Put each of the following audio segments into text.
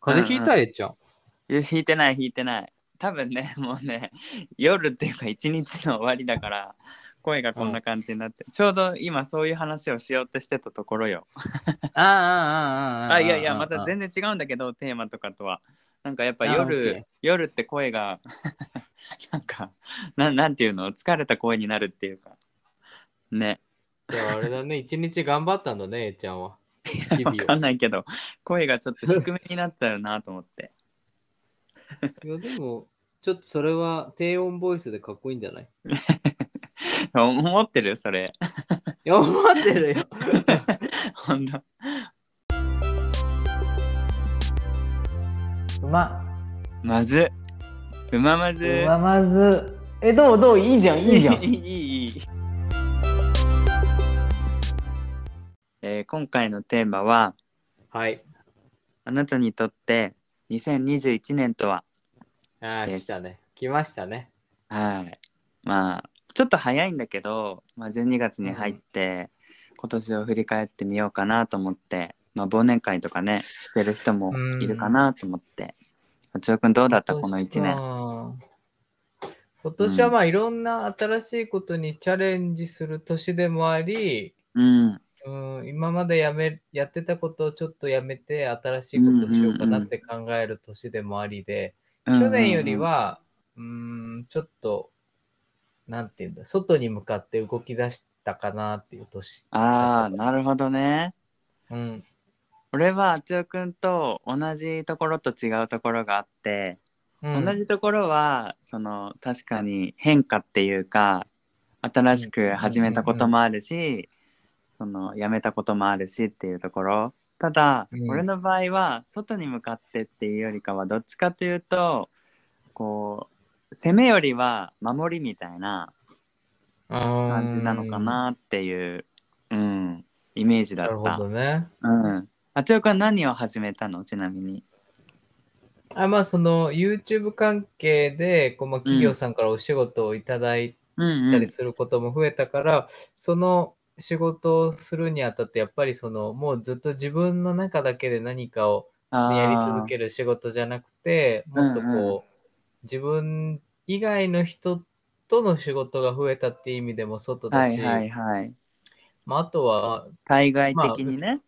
風邪ひいたえっちゃん。いや引いてない引いてない。多分ね もうね夜っていうか一日の終わりだから声がこんな感じになって、ちょうど今そういう話をしようとしてたところよ。ああ、ああ、ああ。あいやいやまた全然違うんだけどテーマとかとは。なんかやっぱ夜ー。夜って声が なんかなんなんていうの？疲れた声になるっていうか。ね。いや、あれだね。一日頑張ったんだね、えっちゃんは。わかんないけど声がちょっと低めになっちゃうなと思ってを。いや、でも、ちょっとそれは低音ボイスでかっこいいんじゃない？思ってるそれいや、思ってるよ。ほんとうま。まずうままずうままず。え、どうどう？いいじゃん、いいじゃん い。いいいいいえー今回のテーマははい。あなたにとって2021年とは？ああ、来たね。来ましたね。はい。まあちょっと早いんだけど、まあ、12月に入って、今年を振り返ってみようかなと思って、まあ、忘年会とかねしてる人もいるかなと思って。八くんどうだった？この1年。年。今年はまあいろんな新しいことにチャレンジする年でもあり、うんうん、今までやめやってたことをちょっとやめて新しいことをしようかなって考える年でもありで、去年よりは、うん、ちょっと、なんていうんだ、外に向かって動き出したかなっていう年。ああなるほどねうん。俺はあつよくんと同じところと違うところがあって、うん同じところはその確かに変化っていうか新しく始めたこともあるし、そのやめたこともあるしっていうところただ、うん俺の場合は外に向かってっていうよりかはどっちかというとこう攻めよりは守りみたいな感じなのかなっていう、うん、イメージだなるほった。どね。うん、あつよくんは何を始めたの？ちなみに。あまあ、その YouTube 関係でこう、まあ、企業さんからお仕事をいただいうんうんたりすることも増えたから、その仕事をするにあたってやっぱりそのもうずっと自分の中だけで何かをやり続ける仕事じゃなくてもっとこう、うんう自分以外の人との仕事が増えたっていう意味でも外だし、はいはいはい。まあ、あとは対外的にね。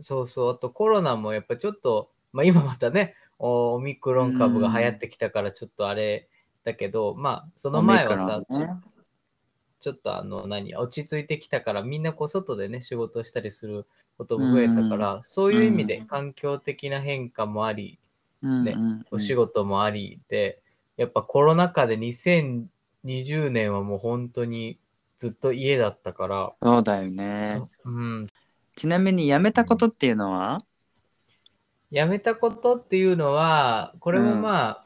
そうそうあとコロナもやっぱちょっと、まあ、今またねおオミクロン株が流行ってきたからちょっとあれだけど、まあその前はさ、ねちょっとあの何落ち着いてきたからみんなこう外でね仕事をしたりすることも増えたから、そういう意味でうん。環境的な変化もあり、うんねうんうん。お仕事もありでやっぱコロナ禍で2020年はもう本当にずっと家だったから、そうだよね。そううん、ちなみに辞めたことっていうのは、やめたことっていうのはこれもまあ、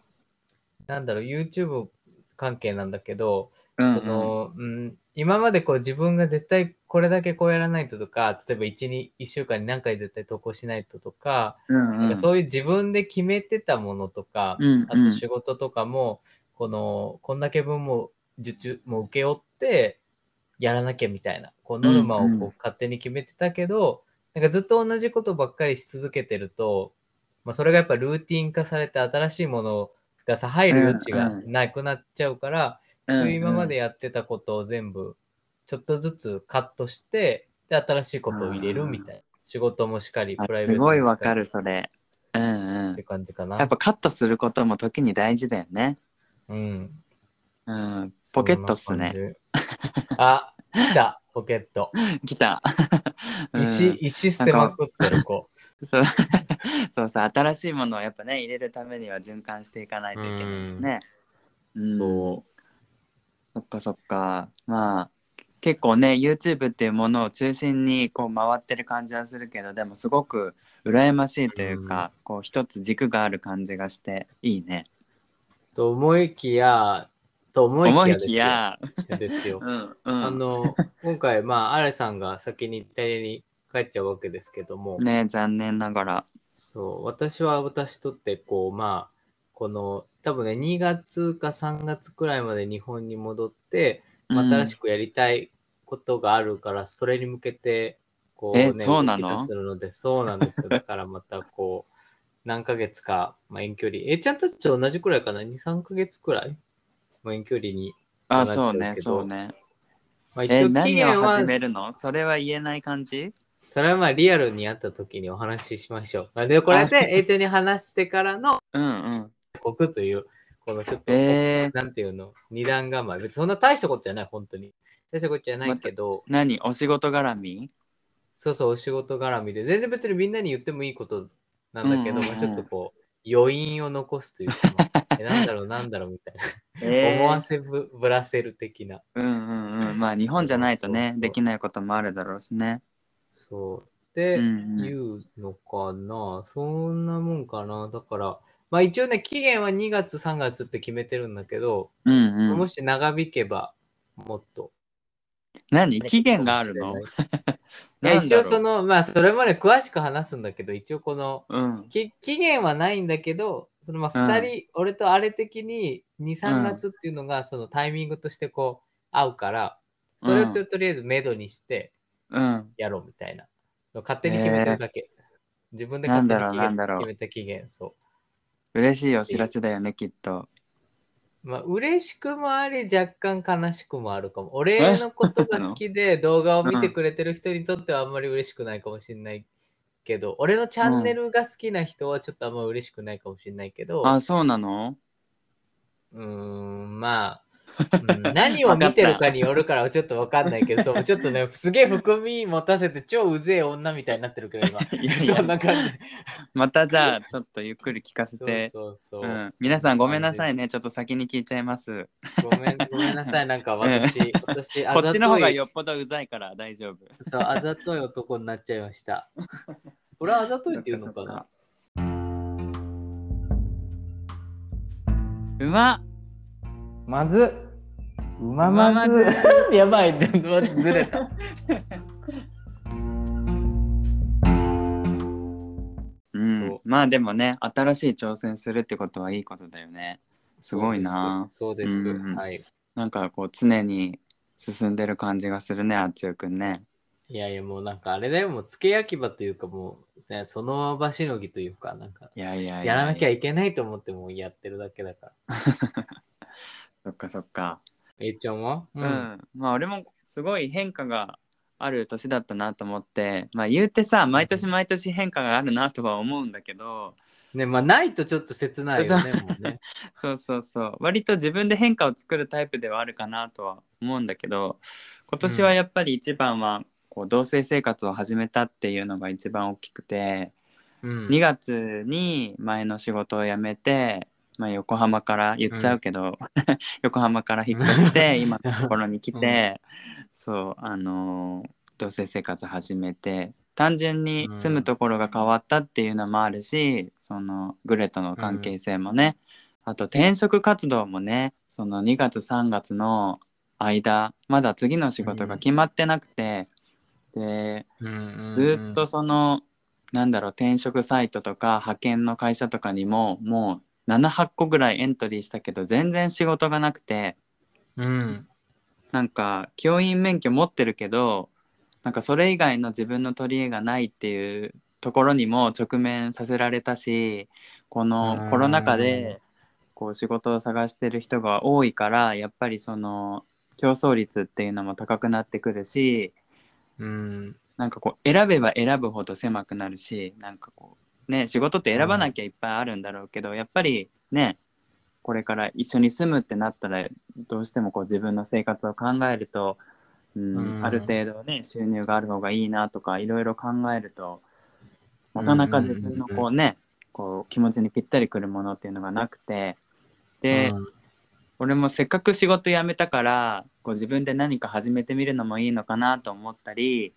なんだろう YouTube 関係なんだけど、うんうん。その、うん、今までこう自分が絶対これだけこうやらないととか、例えば1、2 1週間に何回絶対投稿しないととか、うんうん。なんかそういう自分で決めてたものとか、うんうん。あと仕事とかも、この、こんだけ分も受注、もう請け負ってやらなきゃみたいな、こうノルマをこううんうん。勝手に決めてたけど、なんかずっと同じことばっかりし続けてると、まあ、それがやっぱルーティン化されて新しいものがさ、入る余地がなくなっちゃうから、そういう今までやってたことを全部ちょっとずつカットして、で、新しいことを入れるみたいな。仕事もしっかり、あプライベーすトもしっかりごいわかるそれ。うんうんって。感じかな。やっぱカットすることも時に大事だよね。うん。うん。ポケットっすね。あ、来た、ポケット。来た。うん石、石捨てまくってる子。そうそうさ新しいものをやっぱね入れるためには循環していかないといけないしね。うんそう。そっかそっか。まあ結構ね YouTube っていうものを中心にこう回ってる感じはするけどでもすごく羨ましいというか、こう一つ軸がある感じがしていいね。と思いきや、と思いきやですよ。うんうん、あの、今回、まあ、アレさんが先にイタリアに帰っちゃうわけですけども、ね残念ながら。そう、私は私とって、こう、まあ、この、多分ね、2月か3月くらいまで日本に戻って、まあ新しくやりたいことがあるから、それに向けて、こう、えね、そうなの？するので、そうなんですよ。だからまた、こう、何ヶ月か、まあ、遠距離。えちゃんたちと同じくらいかな ?2、3ヶ月くらい、まあ、遠距離に。あ、そうそうね、そうね。まあ、一え、応期を始、めるの？それは言えない感じ？それはまあリアルに会った時にお話ししましょう。まあ、で、これで A ちゃんに話してからのうんうん。報告という、このちょっと、えー、なんていうの、二段構え。別にそんな大したことじゃない、本当に。大したことじゃないけど、何お仕事絡みそうそう、お仕事絡みで、全然別にみんなに言ってもいいことなんだけど、うんうんうんちょっとこう、余韻を残すというか、えなんだろう、なんだろうみたいな。えー思わせぶぶらせる的な。うんうんうん。まあ日本じゃないとねそうそうそうできないこともあるだろうしね。そう。で、うんうん言うのかな。そんなもんかな。だから、まあ一応ね、期限は2月、3月って決めてるんだけど、うんうん。もし長引けば、もっと。何？期限があるの？いや、一応そ、の、まあそれまで詳しく話すんだけど、一応この、うん。き期限はないんだけど、そのまあうん2人、俺とあれ的に2、う3ん月っていうのがそのタイミングとしてこう合うから、それをととりあえずメドにしてうん。やろうみたいな。勝手に決めてるだけ。自分で勝手に決めた期限。そ嬉しいお知らせだよね、きっと。う。まあ嬉しくもあり、若干悲しくもあるかも。俺のことが好きで 動画を見てくれてる人にとってはあんまり嬉しくないかもしれないけど、俺のチャンネルが好きな人はちょっとあんま嬉しくないかもしれないけど、あ、そうなのうーん、まあ、うん何を見てるかによるからちょっとわかんないけど、そうちょっとね、すげえ含み持たせて超うぜえ女みたいになってるけど、今。いやいやそんな感じ。またじゃあ、ちょっとゆっくり聞かせて。そうそうそう。うん、皆さんごめんなさいね。ね。ちょっと先に聞いちゃいます。ごめん、ごめんなさい。なんか私、私、あこっちの方がよっぽどうざいから大丈夫。そう、あざとい男になっちゃいました。これはあざといっていうのかな？うまっまず、うままず。やばい、ずれた。うんまあでもね、新しい挑戦するってことはいいことだよね。すごいな。そうです。そうですうんうんはい。なんかこう常に進んでる感じがするね、あっちゅうくんね。いやいや、もうなんかあれだよ、もう付け焼き場というか、もう、ね、その場しのぎというか、なんか、いやいやいやらなきゃいいけないと思ってもうやってるだけだから。そっかそっか。A ちゃんは？うん、まあ俺もすごい変化がある年だったなと思って。まあ言うてさ毎年毎年変化があるなとは思うんだけど。ね、まあないとちょっと切ないよね、ね。そうそうそう。割と自分で変化を作るタイプではあるかなとは思うんだけど今年はやっぱり一番はこう同棲生活を始めたっていうのが一番大きくて。うん。2月に前の仕事を辞めて、まあ、横浜から言っちゃうけど、横浜から引っ越して今 のところに来て、そうあのー同棲生活始めて単純に住むところが変わったっていうのもあるし、そのグレとの関係性もね、あと転職活動もねその2月3月の間まだ次の仕事が決まってなくて、でずっとその、なんだろう転職サイトとか派遣の会社とかにももう78個ぐらいエントリーしたけど全然仕事がなくてうん。なんか教員免許持ってるけどなんかそれ以外の自分の取り柄がないっていうところにも直面させられたしこのコロナ禍でこう仕事を探してる人が多いからやっぱりその競争率っていうのも高くなってくるしうん。なんかこう選べば選ぶほど狭くなるしなんかこうね仕事って選ばなきゃいっぱいあるんだろうけど、やっぱりねこれから一緒に住むってなったらどうしてもこう自分の生活を考えると、うんうん。ある程度ね収入がある方がいいなとかいろいろ考えるとなかなか自分のこうね、こう気持ちにぴったりくるものっていうのがなくてで、うん。俺もせっかく仕事辞めたからこう自分で何か始めてみるのもいいのかなと思ったり、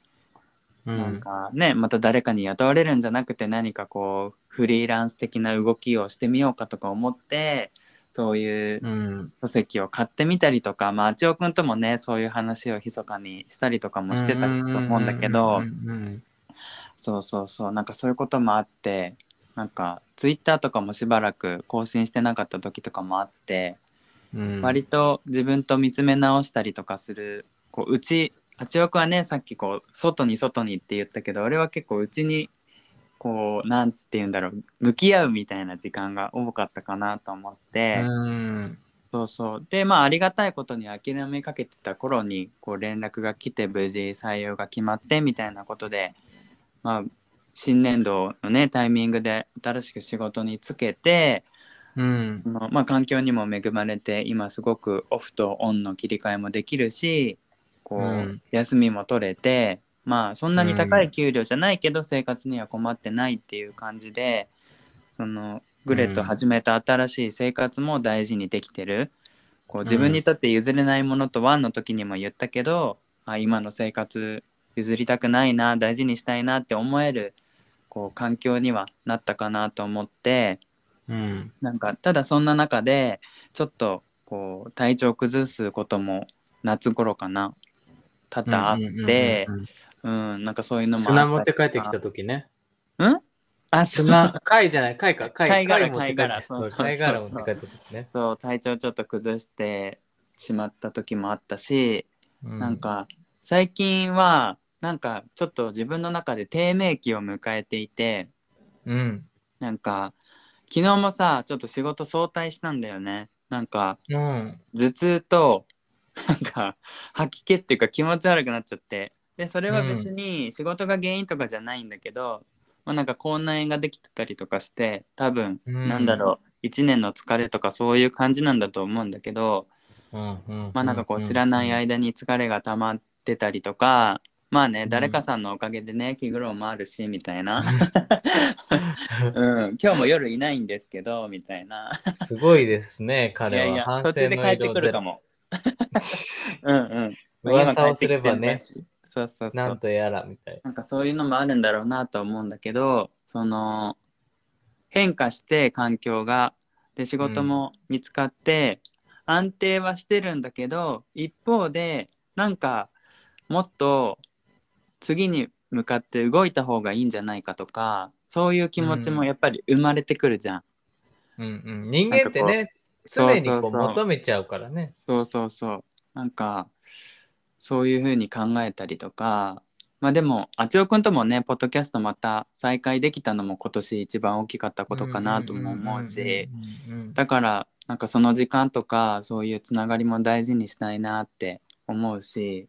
なんかねまた誰かに雇われるんじゃなくて何かこうフリーランス的な動きをしてみようかとか思ってそういううん。書籍を買ってみたりとか、まあ、あちおくんともねそういう話を密かにしたりとかもしてたと思うんだけど、うんそうそうそうなんかそういうこともあってなんかツイッターとかもしばらく更新してなかった時とかもあって、うん。割と自分と見つめ直したりとかするこううちあちおくはねさっきこう外に外にって言ったけど俺は結構うちにこうなんて言うんだろう向き合うみたいな時間が多かったかなと思って、うん。そうそう。でまあありがたいことに諦めかけてた頃にこう連絡が来て無事採用が決まってみたいなことでまあ新年度のねタイミングで新しく仕事に就けてうん。まあ、環境にも恵まれて今すごくオフとオンの切り替えもできるしこう、うん。休みも取れてまあそんなに高い給料じゃないけど生活には困ってないっていう感じでそのグレと始めた新しい生活も大事にできてる、こう自分にとって譲れないものとワンの時にも言ったけど、あ今の生活譲りたくないな大事にしたいなって思えるこう環境にはなったかなと思って。うん。なんかただそんな中でちょっとこう体調崩すことも夏頃かな多々あってうんなんかそういうのも砂持って帰ってきた時ね。うん？あ砂、貝じゃない、貝か、貝。貝殻貝殻そう貝殻持って帰った時ね。そう体調ちょっと崩してしまった時もあったし、うんなん、か最近はなんかちょっと自分の中で低迷期を迎えていてうん。なんか昨日もさちょっと仕事早退したんだよねなんかうん。頭痛となんか吐き気っていうか気持ち悪くなっちゃってでそれは別に仕事が原因とかじゃないんだけど、まあ、なんか口内炎ができてたりとかして多分、うんなんだろう1年の疲れとかそういう感じなんだと思うんだけど、うん。うん。まあなんかこう知らない間に疲れが溜まってたりとかまあねうん誰かさんのおかげでね気苦労もあるしみたいな、うん、今日も夜いないんですけどみたいなすごいですね、い彼は。やいや反途中で帰って。くるかも。うんうん。噂をすればね。そうそうそなんう。とやらみたいなんかそういうのもあるんだろうなと思うんだけど、その変化して環境がで仕事も見つかって、安定はしてるんだけど一方でなんかもっと次に向かって動いた方がいいんじゃないかとかそういう気持ちもやっぱり生まれてくるじゃん。な。うんうん。人間ってね、常にこう求めちゃうからね。そうそうそう。なんかそういうふうに考えたりとか。まあでもあちおくんともねポッドキャストまた再開できたのも今年一番大きかったことかなとも思うし。だからなんかその時間とかそういうつながりも大事にしたいなって思うし。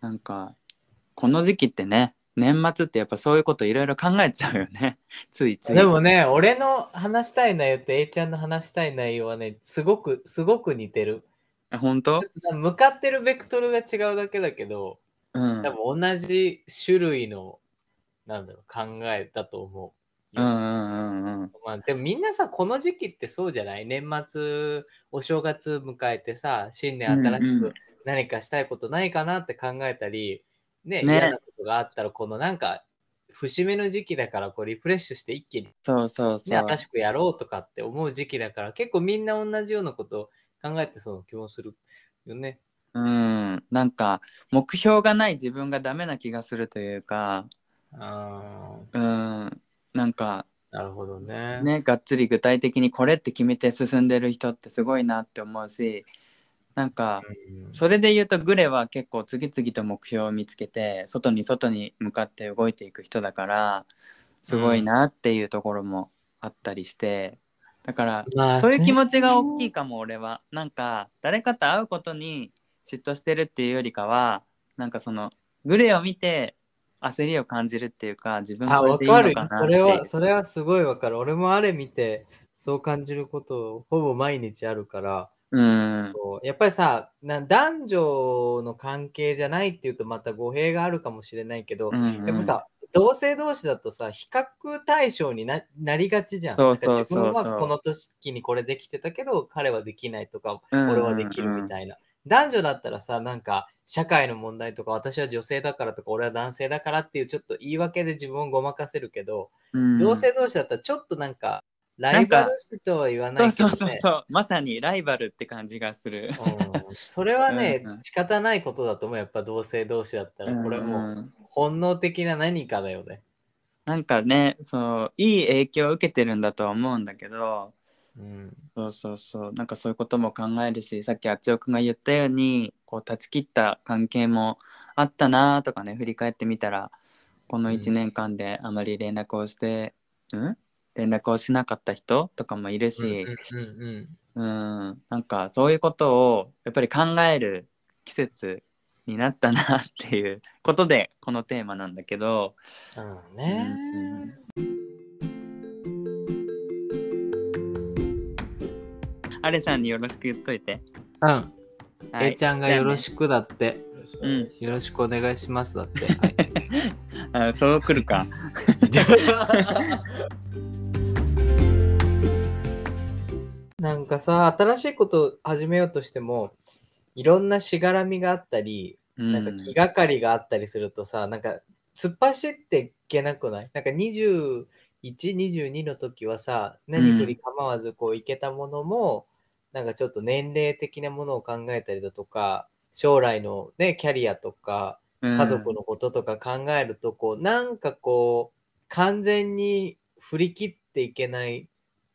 なんかこの時期ってね年末ってやっぱそういうこといろいろ考えちゃうよね。ついつい。でもね、俺の話したい内容と A ちゃんの話したい内容はね、すごく、すごく似てる。あ本当？向かってるベクトルが違うだけだけど、うん。多分同じ種類の、なんだろう、考えだと思う。うんうんうんうん。まあ、でもみんなさ、この時期ってそうじゃない？年末、お正月迎えてさ、新年新しうんうん。く何かしたいことないかなって考えたり、ね、ね。嫌なことがあったら、このなんか、節目の時期だからこうリフレッシュして一気に、そうそうそう。ね、新しくやろうとかって思う時期だから、結構みんな同じようなことを考えてそうな気もするよね。うん、なんか目標がない自分がダメな気がするというか、あうん、なんかーなるほどね。ね、がっつり具体的にこれって決めて進んでる人ってすごいなって思うし、なんかうん。それで言うとグレは結構次々と目標を見つけて外に外に向かって動いていく人だからすごいなっていうところもあったりして、だからまあそういう気持ちが大きいかも俺は。なんか誰かと会うことに嫉妬してるっていうよりかはなんかそのグレを見て焦りを感じるっていうか自分あ、これでいいわかるそれは、それはすごいわかる。俺もあれ見て、そう感じることほぼ毎日あるから、うん。やっぱりさな、男女の関係じゃないっていうとまた語弊があるかもしれないけど、うんうん。やっぱさ、同性同士だとさ、比較対象にななりがちじゃん。そうそうそうそう。なんか自分はこの時にこれできてたけど、彼はできないとか、うんうんうん。俺はできるみたいな。男女だったらさ、なんか社会の問題とか、私は女性だからとか、俺は男性だからっていうちょっと言い訳で自分をごまかせるけど、うん。同性同士だったらちょっとなんか、ライバル視とは言わなそいうけどね。そうそうそうまさにライバルって感じがするうんそれはねうんうん仕方ないことだと思う。やっぱ同性同士だったら、これもううん本能的な何かだよね。なんかねそういい影響を受けてるんだとは思うんだけどうん。そうそうそうなんかそういうことも考えるしさっきあっちおくんが言ったようにこう断ち切った関係もあったなとかね振り返ってみたらこの1年間であまり連絡をして、うん？連絡をしなかった人とかもいるし、うんうんうん、なんかそういうことをやっぱり考える季節になったなっていうことでこのテーマなんだけど、うん。うんねアレさんによろしく言っといて。うん。はいえちゃんがよろしくだって。うんよろしくお願いしますだって。はい あそう来るか。なんかさ、新しいことを始めようとしても、いろんなしがらみがあったり、なんか気がかりがあったりするとさ、なんか突っ走っていけなくない？なんか21、22の時はさ、何振り構わずこういけたものも、なんかちょっと年齢的なものを考えたりだとか、将来のね、キャリアとか、うん。家族のこととか考えると、こう、なんかこう、完全に振り切っていけない、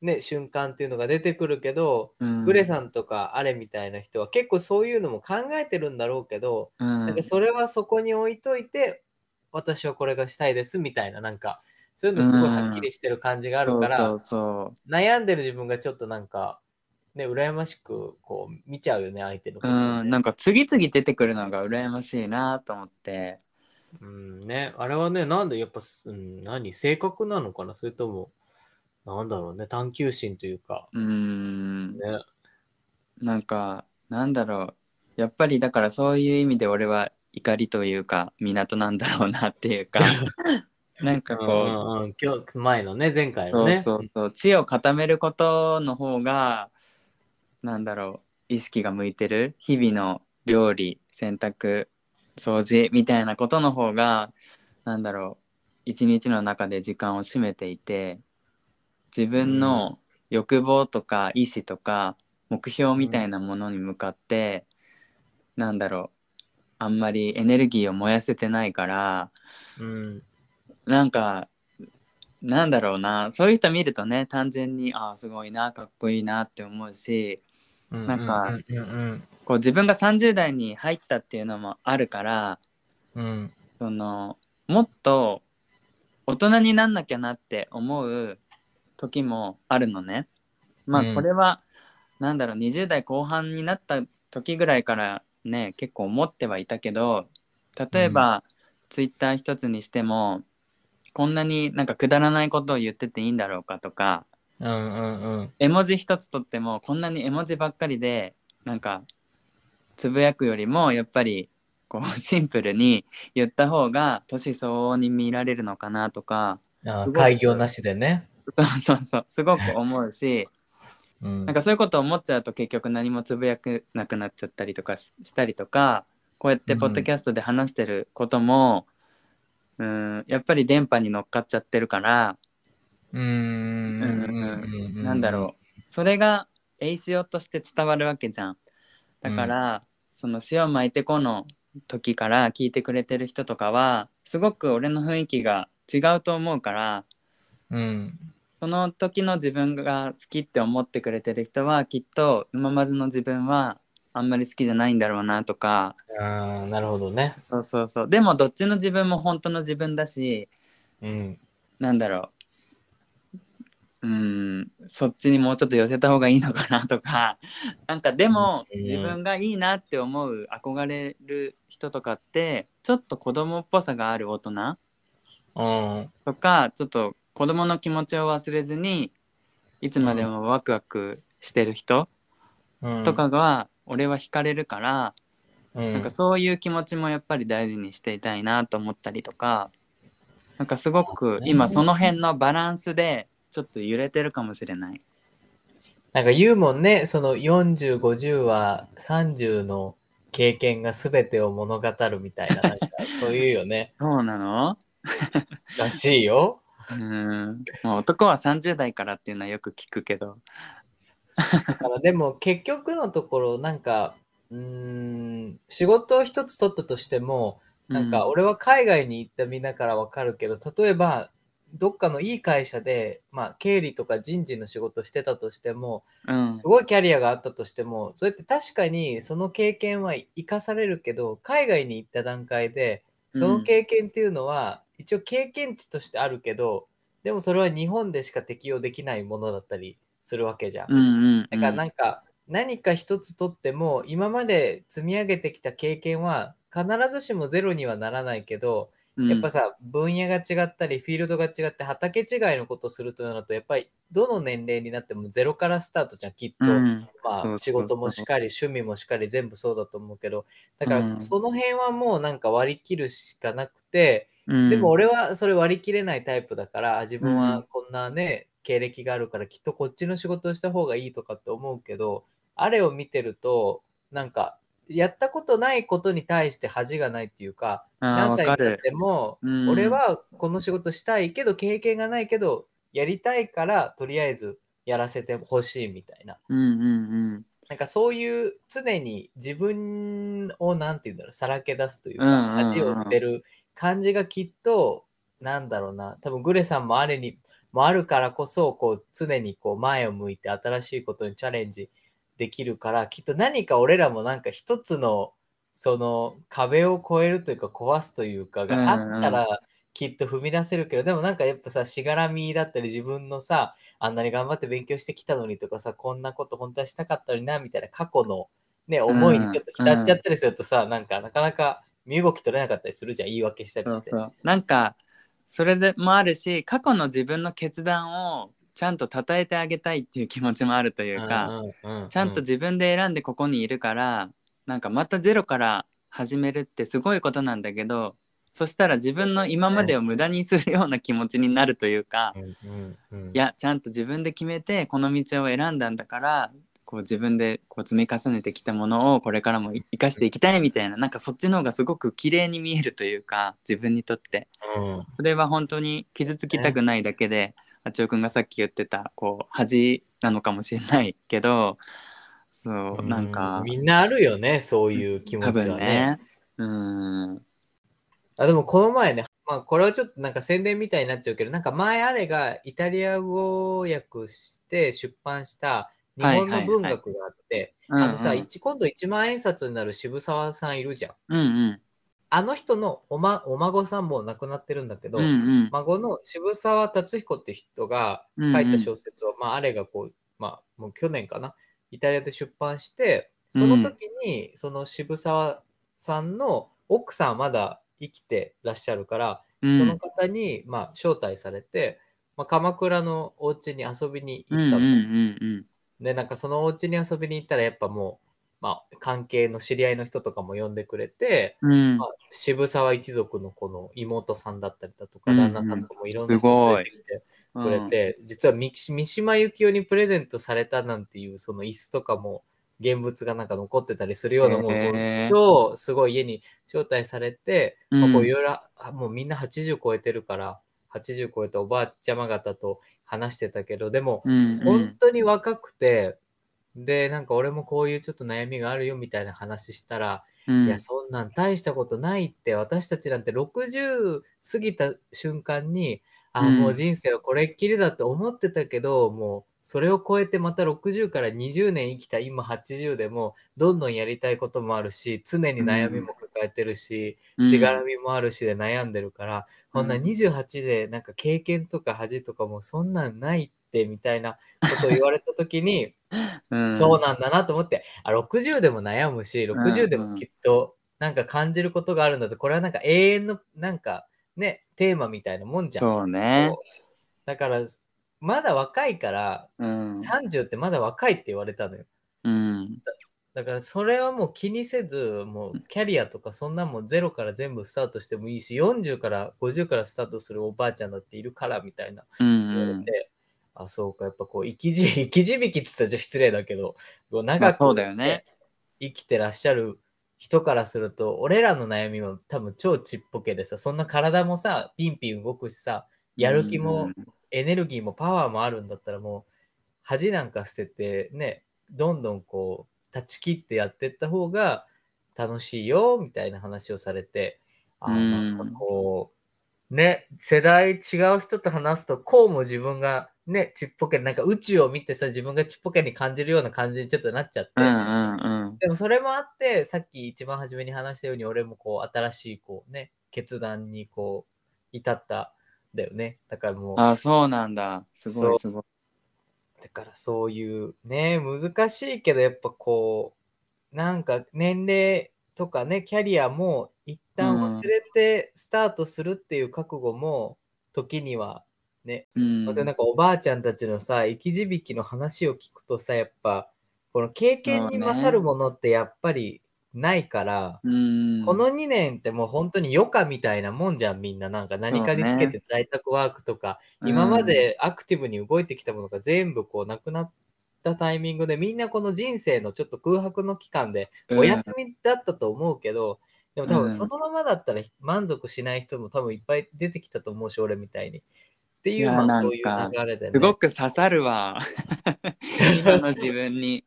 ね、瞬間っていうのが出てくるけど、うん。グレさんとかあれみたいな人は結構そういうのも考えてるんだろうけど、うん。なんかそれはそこに置いといて、私はこれがしたいですみたいな、なんか、そういうのすごいはっきりしてる感じがあるから、そう。悩んでる自分がちょっとなんか、ね、羨ましくこう見ちゃうよね、相手のこ。とをね、うん、なんか次々出てくるのが羨ましいなと思って。うん。ね、あれはね、なんでやっぱす、うん、何、性格なのかな？それとも、なんだろうね、探求心というか、うん、ね。なんかなんだろう。やっぱりだからそういう意味で俺は怒りというか港なんだろうなっていうか。なんかこう、うんうんうん、今日、前のね、前回のね。そうそう知を固めることの方がなんだろう。意識が向いてる。日々の料理洗濯掃除みたいなことの方がなんだろう。一日の中で時間を占めていて自分の欲望とか意志とか目標みたいなものに向かって、なんだろうあんまりエネルギーを燃やせてないからうん。なんかなんだろうなそういう人見るとね単純にああすごいなかっこいいなって思うしなんかうんうんこう自分が30代に入ったっていうのもあるからうん。うんそのもっと大人になんなきゃなって思う時もあるのね。まうんあこれは、なんだろう20代後半になった時ぐらいからね結構思ってはいたけど例えば、ツイッター一つにしてもこんなになんかくだらないことを言ってていいんだろうかとかうんうんうん。絵文字一つとってもこんなに絵文字ばっかりでなんかつぶやくよりもやっぱりこう シンプルに言った方が年相応に見られるのかなとか開業なしでね。そうそうそう。すごく思うしうん。なんかそういうことを思っちゃうと結局何もつぶやくなくなっちゃったりとかししたりとかこうやってポッドキャストで話してることも、うん、やっぱり電波に乗っかっちゃってるから、うーん。うん。なんだろう。それがエイシオとして伝わるわけじゃん。だから、その塩巻いてこの時から聞いてくれてる人とかはすごく俺の雰囲気が違うと思うからう。うん。その時の自分が好きって思ってくれてる人はきっとうままずの自分はあんまり好きじゃないんだろうなとかああ、なるほどね。そうそうそうでもどっちの自分も本当の自分だしうん。なんだろううんそっちにもうちょっと寄せた方がいいのかなとか なんかでもうん自分がいいなって思う憧れる人とかってちょっと子供っぽさがある大人うん。とかちょっと子供の気持ちを忘れずにいつまでもワクワクしてる人うんとかが俺は惹かれるから、うん、なんかそういう気持ちもやっぱり大事にしていたいなと思ったりとかなんかすごく今その辺のバランスでちょっと揺れてるかもしれない。なんか言うもんね、その40、50は30の経験が全てを物語るみたいな、なんかそういうよね。そうなの？らしいよ。うん、まあ、男は30代からっていうのはよく聞くけど。だからでも結局のところ、なんか、うーん、仕事を一つ取ったとしても、なんか俺は海外に行ったみんなからわかるけど、例えばどっかのいい会社で、まあ経理とか人事の仕事してたとしても、うん、すごいキャリアがあったとしても、それって確かにその経験は生かされるけど、海外に行った段階で、その経験っていうのは一応経験値としてあるけど、でもそれは日本でしか適用できないものだったりするわけじゃん。うんうんだからなんか何か一つとっても今まで積み上げてきた経験は必ずしもゼロにはならないけど、うんやっぱさ分野が違ったりフィールドが違って畑違いのことをするとなるとやっぱりどの年齢になってもゼロからスタートじゃんきっと、うん。まあ仕事もしっかり趣味もしっかり全部そうだと思うけど。だかうん。らその辺はもうなんか割り切るしかなくて、うん。でも俺はそれ割り切れないタイプだから、あ自分うん。はこんなね、経歴があるからきっとこっちの仕事をした方がいいとかって思うけど、あれを見てると、なんか、やったことないことに対して恥がないっていうか、何歳になっても、うん。俺はこの仕事したいけど、経験がないけど、やりたいから、とりあえずやらせてほしいみたいな。うんうん。なんかそういう常に自分をなんて言うんだろうさらけ出すというかうんうんうん。恥を捨てる感じがきっとなんだろうな。多分グレさんもあれにもあるからこそこう常にこう前を向いて新しいことにチャレンジできるからきっと何か俺らもなんか一つのその壁を越えるというか壊すというかがあったらきっと踏み出せるけど、でもなんかやっぱさしがらみだったり自分のさあんなに頑張って勉強してきたのにとかさ、こんなこと本当はしたかったのにな、みたいな過去のね、思いにちょっと浸っちゃったりするとさ、なんかなかなか身動き取れなかったりするじゃん、言い訳したりして。そうそう。なんかそれでもあるし過去の自分の決断をちゃんと称えてあげたいっていう気持ちもあるというか、ちゃんと自分で選んでここにいるからなんかまたゼロから始めるってすごいことなんだけどそしたら自分の今までを無駄にするような気持ちになるというか、いやちゃんと自分で決めてこの道を選んだんだからこう自分でこう積み重ねてきたものをこれからも生かしていきたいみたいななんかそっちの方がすごく綺麗に見えるというか自分にとって。うん。それは本当に傷つきたくないだけであちおくんがさっき言ってたこう恥なのかもしれないけどそうなんかみんなあるよね、そういう気持多ちはね。分ね。うん。あでもこの前ね、まあこれはちょっとなんか宣伝みたいになっちゃうけど、なんか前あれがイタリア語訳して出版した日本の文学があって、あのさ、うん一今度1万円札になる渋沢さんいるじゃん。うんうんあの人のお,、ま、お孫さんも亡くなってるんだけど、うんうん。孫の渋沢達彦って人がうんうん。書いた小説を、まああれがこう、まあもう去年かな、イタリアで出版して、その時にその渋沢さんの奥さんはまだ生きてらっしゃるから、うん。その方に、まあ、招待されて、まあ、鎌倉のお家に遊びにうんうん行ったの、うん。で、なんかそのお家に遊びに行ったら、やっぱもう、まあ、関係の知り合いの人とかも呼んでくれて、うん。うんまあ、渋沢一族のこの妹さんだったりだとか、うんうん。旦那さんとかもいろんな人連れてきてくれて、実は三三島由紀夫にプレゼントされたなんていう、その椅子とかも、現物がなんか残ってたりするようなもへー。の超すごい家に招待されて、うん。まあ、こういろいろあもうみんな80超えてるから80超えたおばあちゃま方と話してたけどでもうんうん。本当に若くて、でなんか俺もこういうちょっと悩みがあるよみたいな話したら、うん。いやそんなん大したことないって私たちなんて60過ぎた瞬間にあうん。もう人生はこれっきりだって思ってたけど、もうそれを超えてまた60から20年生きた今80でもどんどんやりたいこともあるし常に悩みも抱えてるし、うん。しがらみもあるしで悩んでるから、こんなうん。28でなんか経験とか恥とかもそんなんないってみたいなことを言われた時に、うん。そうなんだなと思って、あ、60でも悩むし、60でもきっとなんか感じることがあるんだと、これはなんか永遠のなんかね、テーマみたいなもんじゃん。そうね。だから、まだ若いから、うん。30ってまだ若いって言われたのよ。うん。だからそれはもう気にせず、もうキャリアとかそんなもんゼロから全部スタートしてもいいし、40から50からスタートするおばあちゃんだっているからみたいな。うん。言われて、あ、そうか、やっぱこう、生きじ、生き字引きって言ったらちょっと失礼だけど、長く、あそうだよね。生きてらっしゃる人からすると、俺らの悩みも多分超ちっぽけでさ、そんな体もさ、ピンピン動くしさ、やる気も、エネルギーもパワーもあるんだったらもう、恥なんか捨ててね、どんどんこう、断ち切ってやってった方が楽しいよ、みたいな話をされて、あなんかこう、ね、世代違う人と話すと、こうも自分がね、ちっぽけ、なんか宇宙を見てさ、自分がちっぽけに感じるような感じにちょっとなっちゃって、うんうんうんでもそれもあって、さっき一番初めに話したように、俺もこう、新しいこうね、決断にこう、至ったんだよね。だからもう、あ、そうなんだ。すごいすごい。だからそういうね、難しいけど、やっぱこう、なんか年齢とかね、キャリアも一旦忘れてスタートするっていう覚悟も、時にはね、うん。まあそれなんかおばあちゃんたちのさ、生き字引の話を聞くとさ、やっぱ、この経験に勝るものってやっぱりないから、うん。この2年ってもう本当に余暇みたいなもんじゃん、みんな。なんか何かにつけて在宅ワークとか、今までアクティブに動いてきたものが全部こうなくなったタイミングで、みんなこの人生のちょっと空白の期間でうん。お休みだったと思うけど、でも多うん。分そのままだったら満足しない人も多分いっぱい出てきたと思うし、俺みたいに。っていう、まあそういう流れでね。すごく刺さるわ。今の自分に。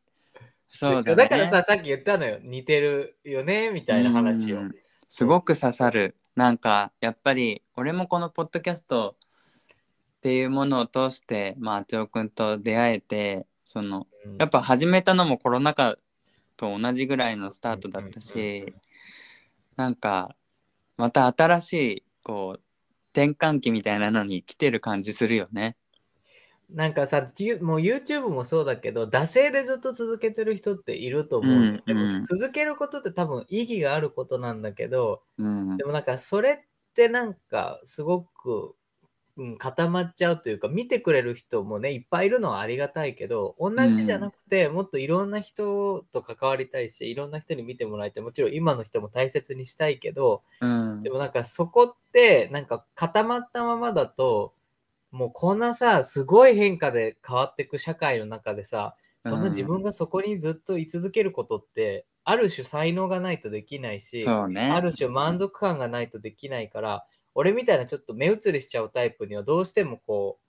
そうだ,、ね、からさ、さっき言ったのよ。似てるよね、みたいな話をう。んすごく刺さる。なんかやっぱり俺もこのポッドキャストっていうものを通してまああちおくんと出会えてそのうんやっぱ始めたのもコロナ禍と同じぐらいのスタートだったしなんかまた新しいこう転換期みたいなのに来てる感じするよね。なんかさ、ゆもう YouTube もそうだけど、惰性でずっと続けてる人っていると思う。うんでもうん続けることって多分意義があることなんだけど、うんでもなんかそれってなんかすごく、うん、固まっちゃうというか、見てくれる人もね、いっぱいいるのはありがたいけど、同じじゃなくて、もっといろんな人と関わりたいし、いろんな人に見てもらいたい。もちろん今の人も大切にしたいけど、うんでもなんかそこってなんか固まったままだともうこんなさすごい変化で変わっていく社会の中でさそんな自分がそこにずっと居続けることって、ある種才能がないとできないし、ね。ある種満足感がないとできないから俺みたいなちょっと目移りしちゃうタイプにはどうしてもこ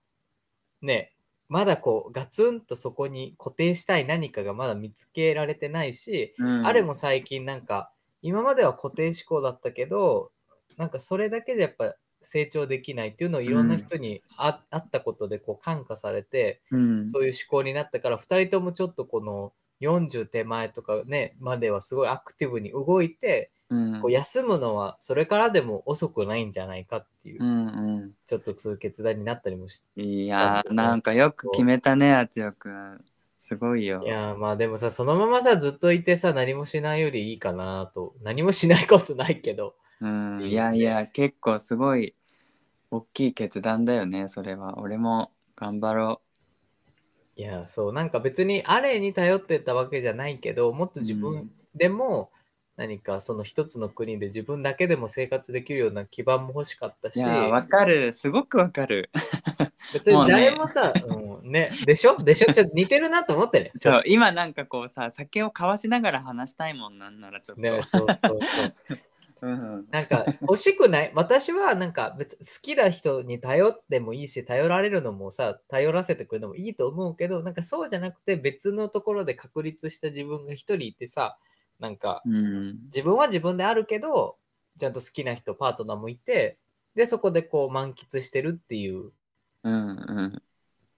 うねまだこうガツンとそこに固定したい何かがまだ見つけられてないし、うん。あれも最近なんか今までは固定思考だったけどなんかそれだけじゃやっぱ成長できないっていうのをいろんな人にあ,、あったことでこう感化されてうん。そういう思考になったから2人ともちょっとこの40手前とかねまではすごいアクティブに動いてうんこう休むのはそれからでも遅くないんじゃないかっていううんうん。ちょっとそういう決断になったりもしいやーなんかよく決めたねあつよくん。すごいよ。いやーまあでもさそのままさずっといてさ何もしないよりいいかなと何もしないことないけど。うん、いやいや結構すごい大きい決断だよねそれは。俺も頑張ろいや、そう、なんか別にあれに頼ってたわけじゃないけど、もっと自う分ん。でも何かその一つの国で自分だけでも生活できるような基盤も欲しかったし、ういやわかる。すごくわかる。別にもうね。誰もさ、うん、ね、でしょ？でしょ？ちょっと似てるなと思ってね。そう今なんかこうさ酒を交わしながら話したいもんなんならちょっと、とね、そうそうそう。うんなんか欲しくない？私はなんか別好きな人に頼ってもいいし頼られるのもさ頼らせてくれるのもいいと思うけどなんかそうじゃなくて別のところで確立した自分が一人いてさなんかうん。自分は自分であるけどちゃんと好きな人パートナーもいてでそこでこう満喫してるっていう、うんうん。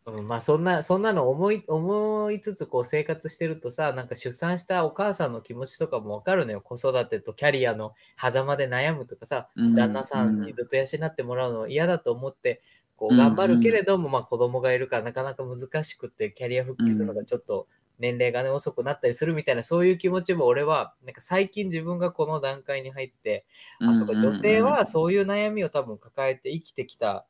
うん、まあそんなそんなの思い思いつつこう生活してるとさなんか出産したお母さんの気持ちとかもわかるのよ。子育てとキャリアの狭間で悩むとかさうん旦那さんにずっと養ってもらうの嫌だと思ってこううん。頑張るけれども、まあ子供がいるからなかなか難しくてキャリア復帰するのがちょっと年齢がね遅くなったりするみたいなそういう気持ちも俺はなんか最近自分がこの段階に入って、あそこ女性はそういう悩みを多分抱えて生きてきた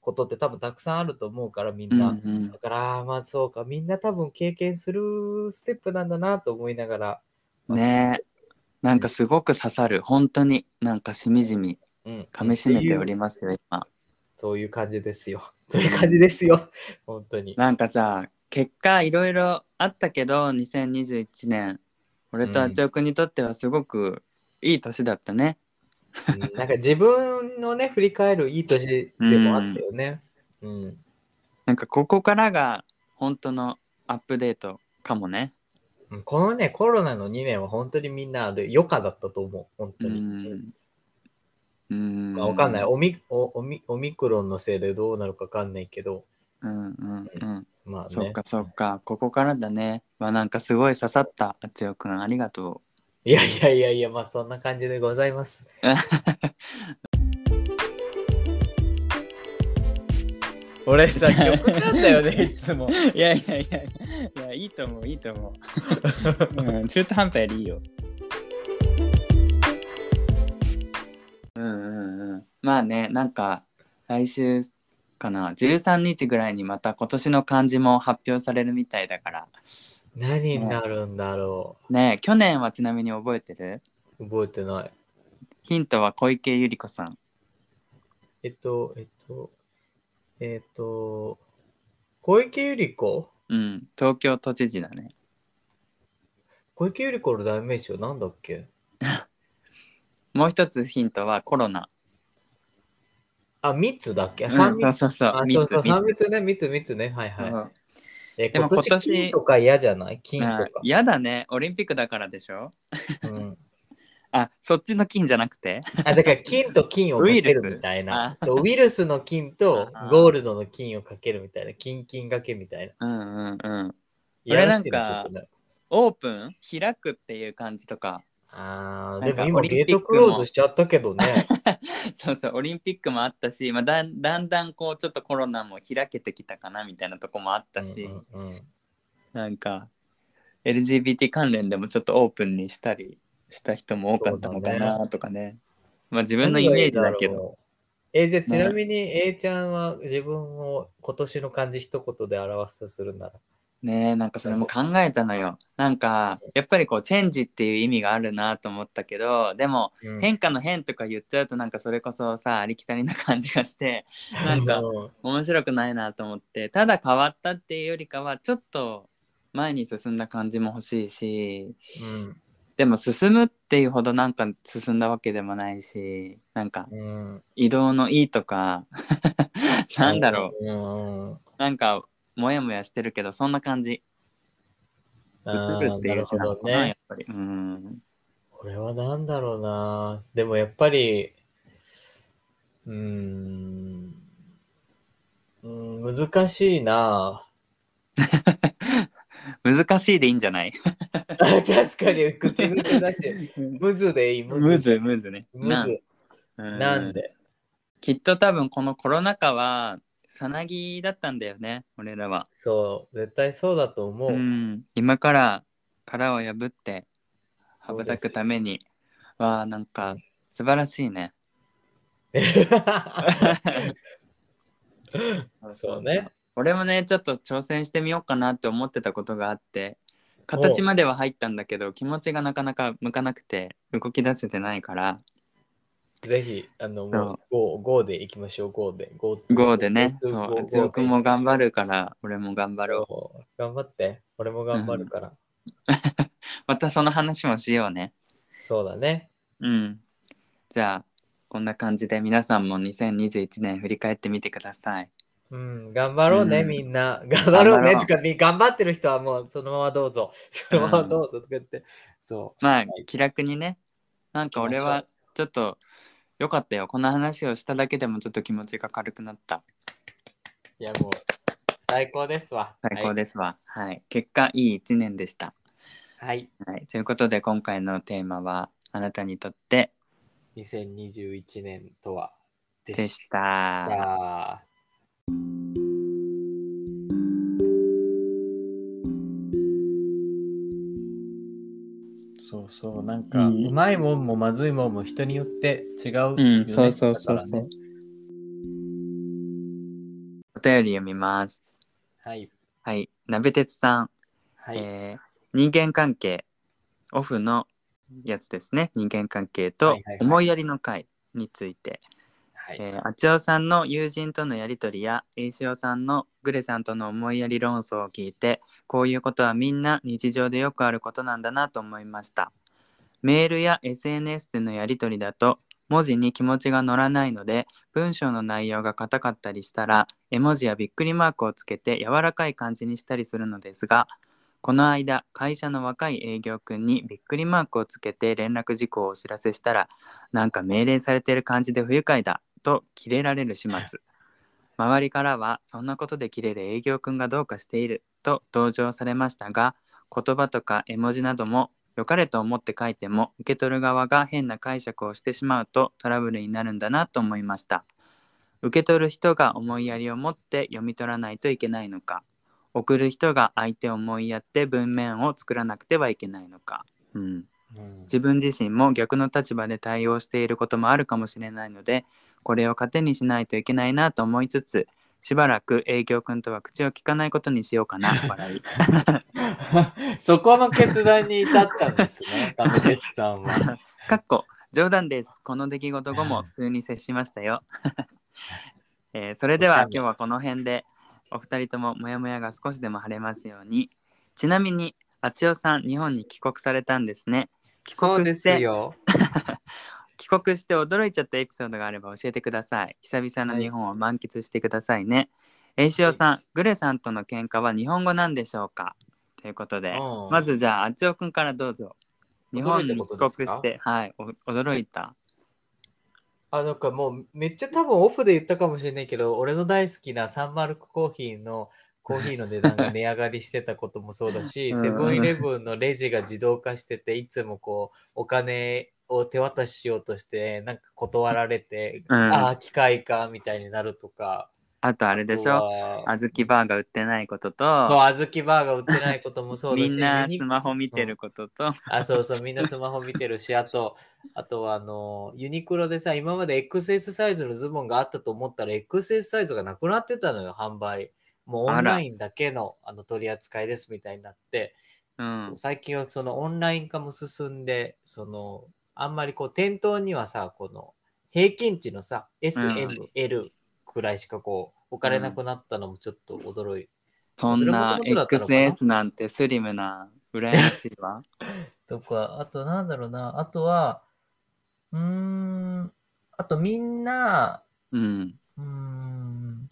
ことって多分たくさんあると思うからみんな。うんうんだからまあそうかみんな多分経験するステップなんだなと思いながら。ねなんかすごく刺さる本当になんかしみじみうん、噛みしめておりますよ今そういう感じですよ。そういう感じですよ。本当に。なんかさ結果いろいろあったけど2021年俺とあちおくんにとってはすごくいい年だったね、うんなんか自分のね、振り返るいい年でもあったよね。うん。なんかここからが本当のアップデートかもねうんこのね、コロナの2年は本当にみんなある余暇だったと思う。本う当に。んうんまあ、わかんないオミおオミ。オミクロンのせいでどうなるかわかんないけど、うんうんうんまあね。そっかそっかここからだねまあなんかすごい刺さったあちおくんありがといやいやいやいや、まあそんな感じでございます。う 俺さ、曲なんだよね、いつも。いやいやいやいや、いいと思う、いいと思う。うん、中途半端よりいいよ。うんうんうん。まあね、なんか、来週かな、13日ぐらいにまた今年の漢字も発表されるみたいだから。何になるんだろね去年はちなみに覚えてる？う。覚えてない。ヒントは小池百合子さん。えっと、えっと、えっと、小池百合子？うん、東京都知事だね。小池百合子の代名詞は何だっけ？もう一つヒントはコロナ。あ、三つだっけ？あ、うん三そうそうそう。あ、そうそう、三つ三つね、三つ三つね。はいはい。うんえ、でも今年金とか嫌じゃない？金とか。あ嫌だね。オリンピックだからでしょ？うん、あ、そっちの金じゃなくて？あ、だから金と金をかけるみたいな。あそう、ウイルスの金とあゴールドの金をかけるみたいな。金金掛けみたいな。うんうんうん。いやなんかオープン？開くっていう感じとか。あでも今ゲートクローズしちゃったけどね。そうそう、オリンピックもあったし、まあ、だんだんだんこうちょっとコロナも開けてきたかなみたいなとこもあったし、うんうんうんなんか LGBT 関連でもちょっとオープンにしたりした人も多かったのかなとかね。まあ自分のイメージだけど。え、じゃあちなみに A ちゃんは自分を今年の漢字一言で表すとするなら。ねえなんかそれも考えたのよ。なんかやっぱりこうチェンジっていう意味があるなと思ったけどでもうん。変化の変とか言っちゃうとなんかそれこそさありきたりな感じがして なんかうん。面白くないなと思ってただ変わったっていうよりかはちょっと前に進んだ感じも欲しいしでも進むっていうほどなんか進んだわけでもないしなんかうん。うん移動のいいとか なんだろう。うんうん。なんかモヤモヤしてるけどそんな感じ。あ映ーるっていう字なのかななね。やっぱり。うん。これは何だろうな。でもやっぱり、うーん、うーん難しいな。難しいでいいんじゃない？確かに口癖だし、むずでいい、むず。むずね。むず。ななんで？きっと多分このコロナ禍はさなぎだったんだよね俺らは。そう、絶対そうだと思う。うん、今から殻を破って羽ばたくために。わあなんか素晴らしいね。そうね。俺もねちょっと挑戦してみようかなって思ってたことがあって形までは入ったんだけど気持ちがなかなか向かなくて動き出せてないからぜひ、あの、もう、ゴー、ゴーでいきましょう、ゴーで。ゴーでね。そう。つよくんも頑張るから俺も頑張ろう。頑張って。俺も頑張るから。またその話もしようね。そうだね。うん。じゃあこんな感じで皆さんも2021年振り返ってみてください。うん、頑張ろうね、うん。みんな。頑張ろうね。とか、み頑張ってる人はもうそのままどうぞ。そのままどうぞとか言って。そまあはい気楽にね。なんか俺はちょっとよかったよ。この話をしただけでもちょっと気持ちが軽くなった。う。いや、もう、最高ですわ。最高ですわ。はい、結果いい一年でした、はい。はい、ということで今回のテーマはあなたにとって2021年とはででししたそうそう、なんか、ううんまいもんもまずいもんも人によって違うよね、うんそうそうそうそう、だからねお便り読みます。はい。はい。鍋鉄さん、はい。えー人間関係オフのやつですね。人間関係とはいはいはい。思いやりの会について、はい。えー、あちおさんの友人とのやり取りやえいしおさんのグレさんとの思いやり論争を聞いてこういうことはみんな日常でよくあることなんだなと思いました。メールや SNS でのやり取りだと文字に気持ちが乗らないので文章の内容が硬かったりしたら絵文字やびっくりマークをつけて柔らかい感じにしたりするのですがこの間会社の若い営業くんにびっくりマークをつけて連絡事項をお知らせしたらなんか命令されてる感じで不愉快だとキレられる始末。周りからはそんなことでキレる営業くんがどうかしている。と同情されましたが言葉とか絵文字なども良かれと思って書いても受け取る側が変な解釈をしてしまうとトラブルになるんだなと思いました。受け取る人が思いやりを持って読み取らないといけないのか送る人が相手を思いやって文面を作らなくてはいけないのか、うん、うん。自分自身も逆の立場で対応していることもあるかもしれないのでこれを糧にしないといけないなと思いつつしばらく営業君とは口を聞かないことにしようかな笑い。そこの決断に至ったんですね、カメレツさんは。かっこ冗談です。この出来事後も普通に接しましたよ、えーそれでは今日はこの辺でお二人ともモヤモヤが少しでも晴れますように。ちなみにあちおさん日本に帰国されたんですね。帰そうですよ。帰国して驚いちゃったエピソードがあれば教えてください。久々の日本を満喫してくださいね。えいしおさん、グレさんとの喧嘩は日本語なんでしょうか？ということで、うんまずじゃあ、あちおくんからどうぞ。日本に帰国して、はい、お驚いた。あ、なんかもうめっちゃ多分オフで言ったかもしれないけど、俺の大好きなサンマルクコーヒーのコーヒーの値段が値上がりしてたこともそうだし、うんセブンイレブンのレジが自動化してて、いつもこう、お金を手渡ししようとして、なんか断られて、うん。ああ、機械か、みたいになるとか。あとあれでしょ？ょあずきバーが売ってないことそう、と、あずきバーが売ってないこともそうだし、みんなスマホ見てることと、あ、そうそう、みんなスマホ見てるし、あと、あとはあの、ユニクロでさ、今まで XS サイズのズボンがあったと思ったら、XS サイズがなくなってたのよ、販売。もうオンラインだけのあの取り扱いですみたいになって、うん。最近はそのオンライン化も進んで、その、あんまりこう、店頭にはさ、この、平均値のさ、S、うん M、L くらいしかこう、置かれなくなったのもちょっと驚いそんなそれもともとだったのかな？XS なんてスリムな、羨ましいわ。とか、あとなんだろうな、あとは、うーん、あとみんな、うん。うーん、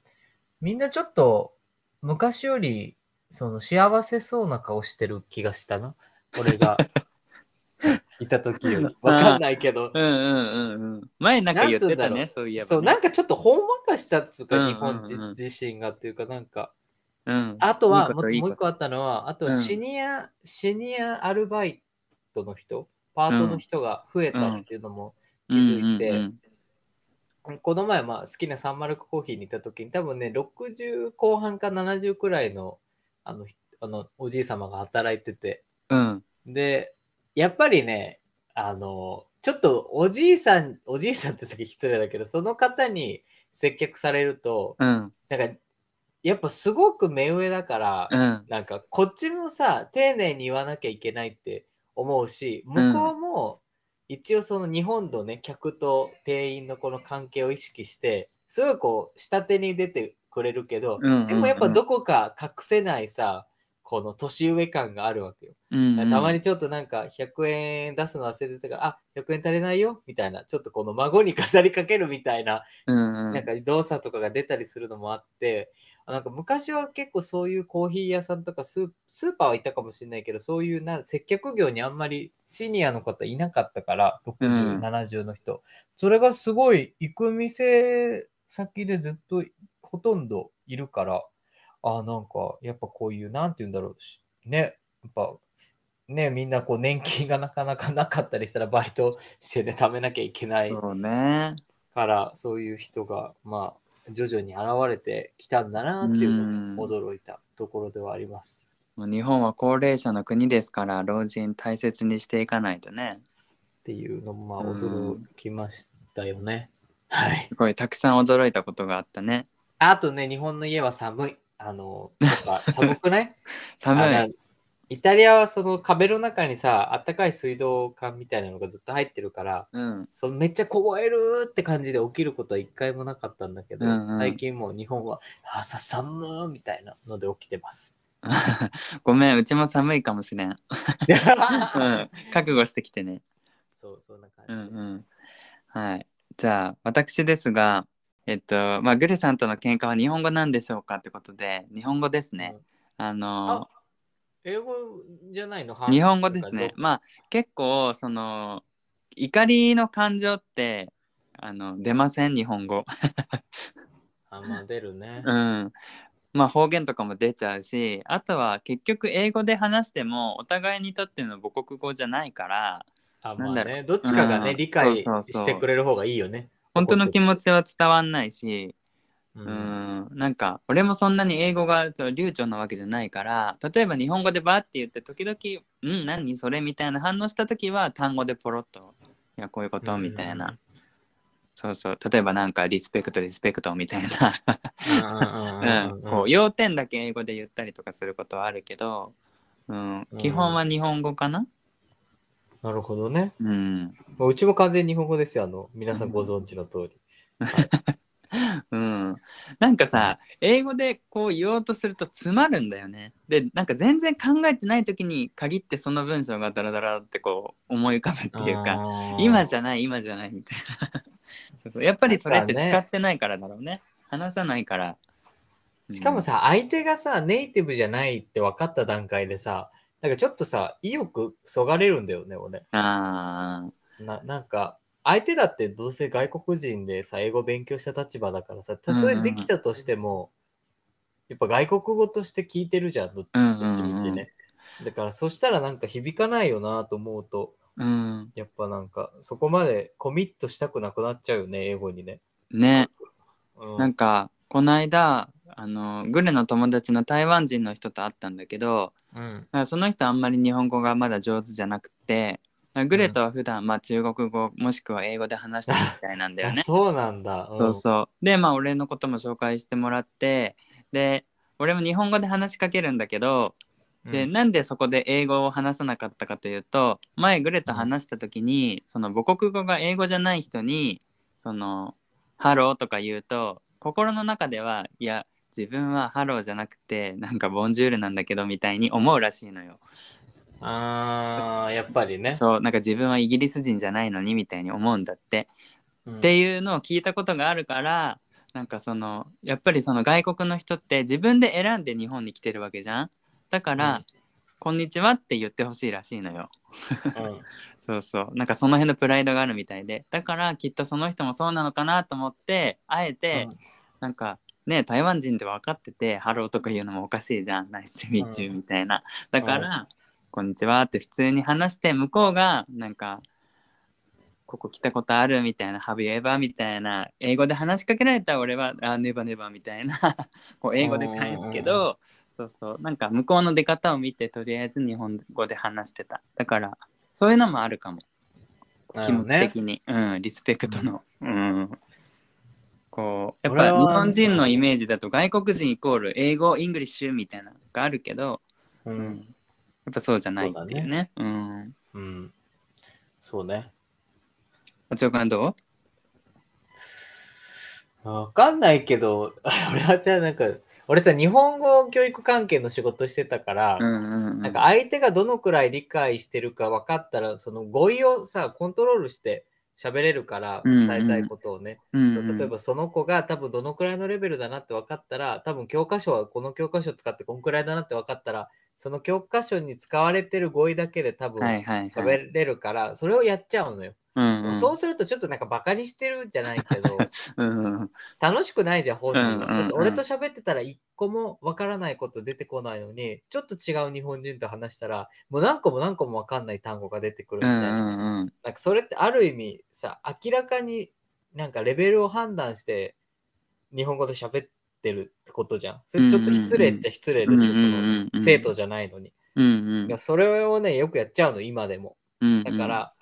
みんなちょっと昔よりその幸せそうな顔してる気がしたな。俺が いた時より。わかんないけど。うんうんうんうん。前なんか言ってたね、そういえば、ね。そう、なんかちょっとほんわかしたっつうか、うんうんうん。日本人自身がっていうか、なんか、うん、あとはいいこといもう一個あったのは、あとはうん。シニア、シニアアルバイトの人、パートの人が増えたっていうのも気づいて、うんうんこの前、まあ、好きなサンマルクコーヒーに行った時に、多分ね、60後半か70くらいのあのひあのおじい様が働いてて、うん。で、やっぱりね、あの、ちょっとおじいさん、おじいさんって先失礼だけど、その方に接客されると、うん。なんか、やっぱすごく目上だから、うん。なんかこっちもさ、丁寧に言わなきゃいけないって思うし、向こうも一応その日本のね、客と店員のこの関係を意識して、すごいこう、下手に出てくれるけど、でもやっぱどこか隠せないさ、この年上感があるわけよ。うんうんたまにちょっとなんか100円出すの忘れてたから、あ、100円足りないよみたいな、ちょっとこの孫に語りかけるみたいなうんうんなんか動作とかが出たりするのもあって、あなんか昔は結構そういうコーヒー屋さんとかスースーパーはいたかもしれないけど、そういうな接客業にあんまりシニアの方いなかったから、60、うん70の人。それがすごい行く店先でずっとほとんどいるから、あなんかやっぱこういう、なんて言うんだろうし、ね、やっぱね、みんなこう年金がなかなかなかったりしたらバイトしてね、貯めなきゃいけないそうねからそういう人がまあ徐々に現れてきたんだなっていうのも驚いたところではあります。もう日本は高齢者の国ですから老人大切にしていかないとねっていうのもまあうん驚きましたよね。はい。すごいたくさん驚いたことがあったねあとね、日本の家は寒い。あの、なんか寒くない？寒い。イタリアはその壁の中にさ、あったかい水道管みたいなのがずっと入ってるから、うん。そのめっちゃ凍えるって感じで起きることは一回もなかったんだけど、うんうん。最近もう日本は朝寒ーみたいなので起きてます。ごめんうちも寒いかもしれん、うん、覚悟してきてね。そう、そんな感うんじです。うん。はい。じゃあ私ですがえっとまあグレさんとの喧嘩は日本語なんでしょうかってことで日本語ですね、あのあ英語じゃないの？日本語ですね。どまあ結構その怒りの感情ってあの出ません日本語。あ、まあ出るね。うん。まあ方言とかも出ちゃうしあとは結局英語で話してもお互いにとっての母国語じゃないからあ、まあね、どっちかがね、うん理解そうそうそうしてくれる方がいいよね。本当の気持ちは伝わんないし、ううんん、なんか俺もそんなに英語が流暢なわけじゃないから例えば日本語でバーって言って時々「うん何それ?」みたいな反応した時は単語でポロッと「いやこういうこと」みたいな、そうそう。例えばなんか「リスペクトリスペクト」みたいな、うん、こう要点だけ英語で言ったりとかすることはあるけど、うん、基本は日本語かな、なるほどね。うんもううちも完全に日本語ですよ。あの、皆さんご存知の通り。うん、なんかさ英語でこう言おうとすると詰まるんだよね。でなんか全然考えてない時に限ってその文章がダラダラってこう思い浮かぶっていうか今じゃゃない今じゃないみたいな そうそうやっぱりそれって使ってないからだろうね話さないから。しかもさ、相手がさ、ネイティブじゃないって分かった段階でさ、なんかちょっとさ、意欲そがれるんだよね、俺。うん、あななんか、相手だってどうせ外国人でさ、英語勉強した立場だからさ、たとえできたとしても、やっぱ外国語として聞いてるじゃん、どっちみちね。だから、そしたらなんか響かないよなと思うと、ーうんやっぱなんか、そこまでコミットしたくなくなっちゃうよね、英語にね。ねうん、なんかこの間あのグレの友達の台湾人の人と会ったんだけどうん、その人あんまり日本語がまだ上手じゃなくてグレとは普段、まあ中国語もしくは英語で話してるみたいなんだよね あ。そうなんだ。んそうそう。でまあ俺のことも紹介してもらってで俺も日本語で話しかけるんだけど、でうんなんでそこで英語を話さなかったかというと前グレと話した時に、その母国語が英語じゃない人にその「Hello」とか言うと心の中ではいや自分はハローじゃなくてなんか Bonjour なんだけどみたいに思うらしいのよ。あーやっぱりね。そうなんか自分はイギリス人じゃないのにみたいに思うんだって。うん。っていうのを聞いたことがあるからなんかそのやっぱりその外国の人って自分で選んで日本に来てるわけじゃん。だから、うん。こんにちは」って言ってほしいらしいのよ。うん。そうそう。なんかその辺のプライドがあるみたいで。だからきっとその人もそうなのかなと思ってあえて、うん。なんかね台湾人って分かってて「Hello」とか言うのもおかしいじゃん「Nice to meet you」みたいなだから、こんにちは」って普通に話して向こうがなんかここ来たことあるみたいな、Have you ever? みたいな、英語で話しかけられたら俺は、あ、 never never みたいな、こう英語で返すけうんうんど、そうそう、なんか向こうの出方を見て、とりあえず日本語で話してた。だから、そういうのもあるかも。気持ち的に、うん、リスペクトの。うん。こう、やっぱ日本人のイメージだと外国人イコール英語、 English みたいなのがあるけど、ううんん。やっぱそうじゃないっていうね。うん。うん。そうね。おつよくんどう？わかんないけど、俺はじゃあなんか、俺さ、日本語教育関係の仕事してたから。なんか相手がどのくらい理解してるか分かったら、その語彙をさ、コントロールして喋れるから、伝えたいことをね。うんうんそう例えばその子が多分どのくらいのレベルだなって分かったら、多分教科書はこの教科書使ってこんくらいだなって分かったら、その教科書に使われてる語彙だけで多分はいはいはい。喋れるから、それをやっちゃうのよ。うんうん、そうするとちょっとなんかバカにしてるんじゃないけど、うんうん楽しくないじゃん、本人は。うんうんうんだって俺と喋ってたら一個もわからないこと出てこないのに、ちょっと違う日本人と話したら、もう何個も何個もわかんない単語が出てくるみうんたいな。うんうんなんかそれってある意味さ、明らかになんかレベルを判断して日本語で喋ってるってことじゃん。それちょっと失礼っちゃ失礼でしょ、うんうんうんその生徒じゃないのに。うんうんそれをね、よくやっちゃうの、今でも。うんだから、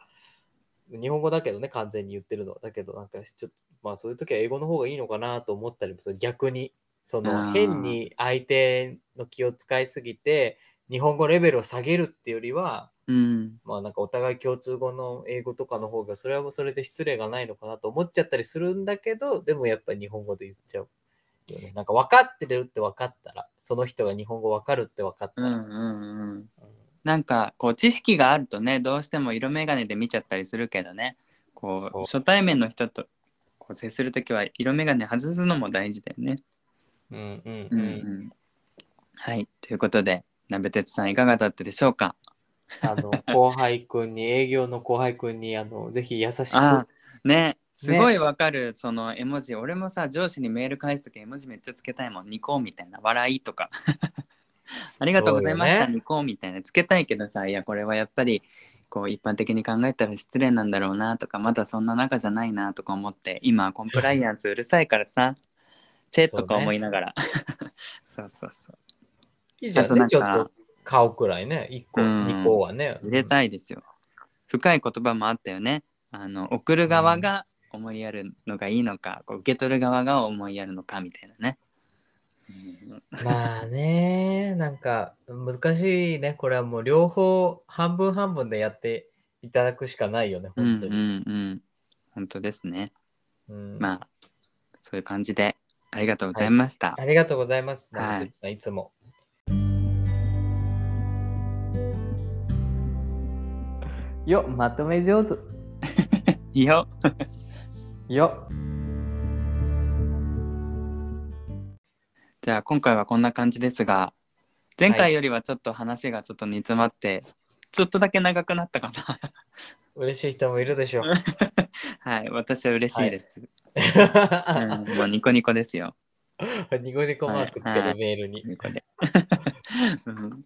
日本語だけどね、完全に言ってるの。だけど、なんかちょっと、まあそういう時は英語の方がいいのかなと思ったりもする。逆に、そあのー変に相手の気を使いすぎて、日本語レベルを下げるっていうよりは、うんまあなんかお互い共通語の英語とかの方が、それはもうそれで失礼がないのかなと思っちゃったりするんだけど、でもやっぱり日本語で言っちゃう。よね、なんか分かってるって分かったら、その人が日本語分かるって分かったら。うんうんうんなんかこう知識があるとねどうしても色眼鏡で見ちゃったりするけどね。こそう。う初対面の人とこう接するときは色眼鏡外すのも大事だよね。うんうんううんん。うん。はい。ということで鍋鉄さんいかがだったでしょうか？あの、後輩くんに、営業の後輩くんに、あの、ぜひ優しく。あね。すごいわかる、その絵文字。俺もさ上司にメール返すとき絵文字めっちゃつけたいもん。ニコみたいな。笑いとかありがとうございました、ね。ニコみたいなつけたいけどさいやこれはやっぱりこう一般的に考えたら失礼なんだろうなとかまだそんな仲じゃないなとか思って今はコンプライアンスうるさいからさチェとか思いながら。そう,、そうそう。いいじゃん。ね、あとなんかちょっと顔くらいね。1個、うん。2個はね。入れたいですよ。深い言葉もあったよね。あの送る側が思いやるのがいいのか、こう受け取る側が思いやるのかみたいなね、うんまあね、なんか難しいね。これはもう両方半分半分でやっていただくしかないよね、本当に。うんうんうん本当ですねうんまあそういう感じでありがとうございました、ありがとうございます、はいいつも。よ、まとめ上手。い いよよ。じゃあ今回はこんな感じですが前回よりはちょっと話がちょっと煮詰まって、ちょっとだけ長くなったかな。嬉しい人もいるでしょう。はい私は嬉しいです、うん、もうニコニコですよ。ニコニコマークつけはいるメールに。うん。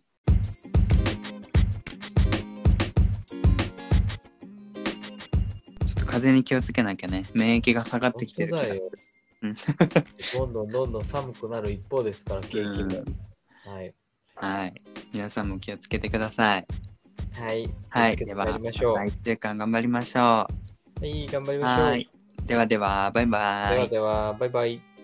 ちょっと風邪に気をつけなきゃね。免疫が下がってきてる気がする。うんどんどんどんどん寒くなる一方ですから、景気も。はい。はい皆さんも気をつけてくださいはい。はいではまいりましょう。また一週間頑張りましょうはい、頑張りましょう。はいではではバイバイではでは、バイバイ。